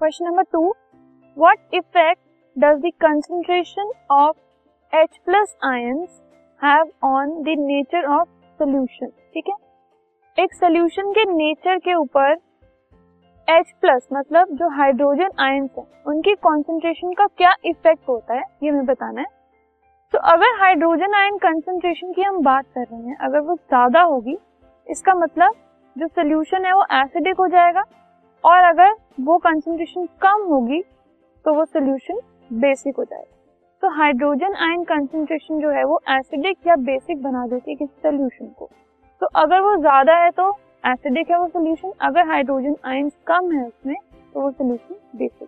Question number two what effect does the concentration of H plus ions have on the nature of solution ठीक है? एक solution के nature के ऊपर H plus मतलब जो हाइड्रोजन आयंस है, उनकी कॉन्सेंट्रेशन का क्या इफ़ेक्ट होता है, ये हमें बताना है। तो अगर हाइड्रोजन आयन कंसेंट्रेशन की हम बात कर रहे हैं, अगर वो ज़्यादा होगी, इसका मतलब जो सोल्यूशन है वो एसिडिक हो जाएगा। और अगर वो कंसेंट्रेशन कम होगी तो वो सोल्यूशन बेसिक हो जाएगा। तो हाइड्रोजन आयन कंसेंट्रेशन जो है वो एसिडिक या बेसिक बना देती है किसी सोल्यूशन को। तो अगर वो ज़्यादा है तो एसिडिक है वो सोल्यूशन अगर हाइड्रोजन आयन कम है उसमें तो वो solution basic